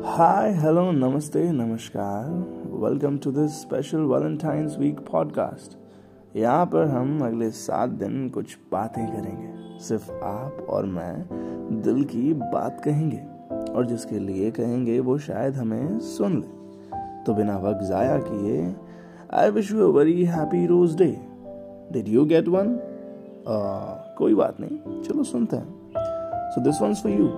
Hi, hello, namaste, नमस्कार welcome to this special Valentine's week podcast यहाँ पर हम अगले सात दिन कुछ बातें करेंगे। सिर्फ़ आप और मैं दिल की बात कहेंगे और जिसके लिए कहेंगे वो शायद हमें सुन ले। तो बिना वक्त ज़ाया किए I wish you a very happy rose day did you get one कोई बात नहीं चलो सुनते हैं। So this one's for you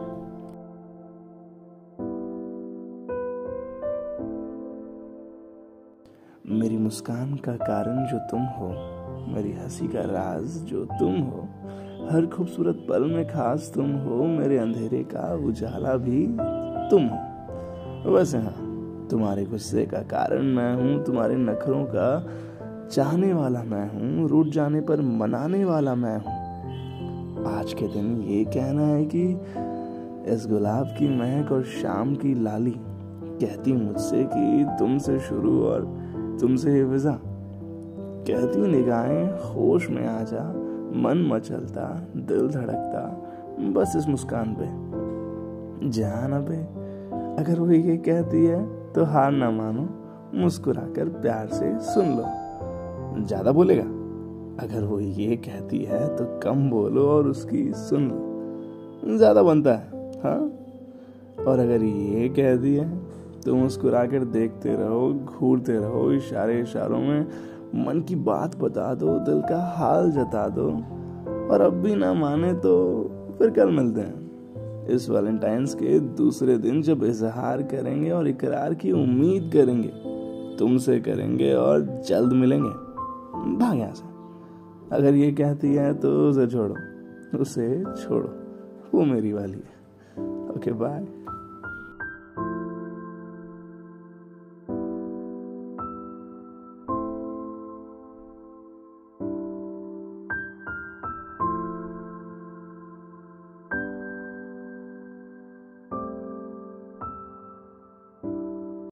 मेरी मुस्कान का कारण जो तुम हो, मेरी हँसी का राज जो तुम हो, हर खूबसूरत पल में खास तुम हो, मेरे अंधेरे का उजाला भी तुम हो। वैसे हाँ तुम्हारे गुस्से का कारण मैं हूँ, तुम्हारे नखरों का चाहने वाला मैं हूँ रूट जाने पर मनाने वाला मैं हूँ। आज के दिन ये कहना है कि इस गुलाब की महक और शाम की लाली कहती मुझसे कि तुमसे शुरू और तुमसे विजा। कहती निगाहें होश में आ जा, मन मचलता, दिल धड़कता, बस इस मुस्कान पे। जान अबे, अगर वो ये कहती है तो हार ना मानो, मुस्कुराकर प्यार से सुन लो। ज़्यादा बोलेगा। अगर वो ये कहती है तो कम बोलो और उसकी सुन लो। ज़्यादा बनता है हाँ? और अगर ये कहती है तो मुस्कुरा कर देखते रहो, घूरते रहो, इशारे इशारों में मन की बात बता दो, दिल का हाल जता दो। और अब भी ना माने तो फिर कल मिलते हैं। इस वैलेंटाइंस के दूसरे दिन जब इजहार करेंगे और इकरार की उम्मीद करेंगे, तुमसे करेंगे और जल्द मिलेंगे। भाग यहाँ से। अगर ये कहती है तो उसे छोड़ो उसे छोड़ो। वो मेरी वाली है। Okay bye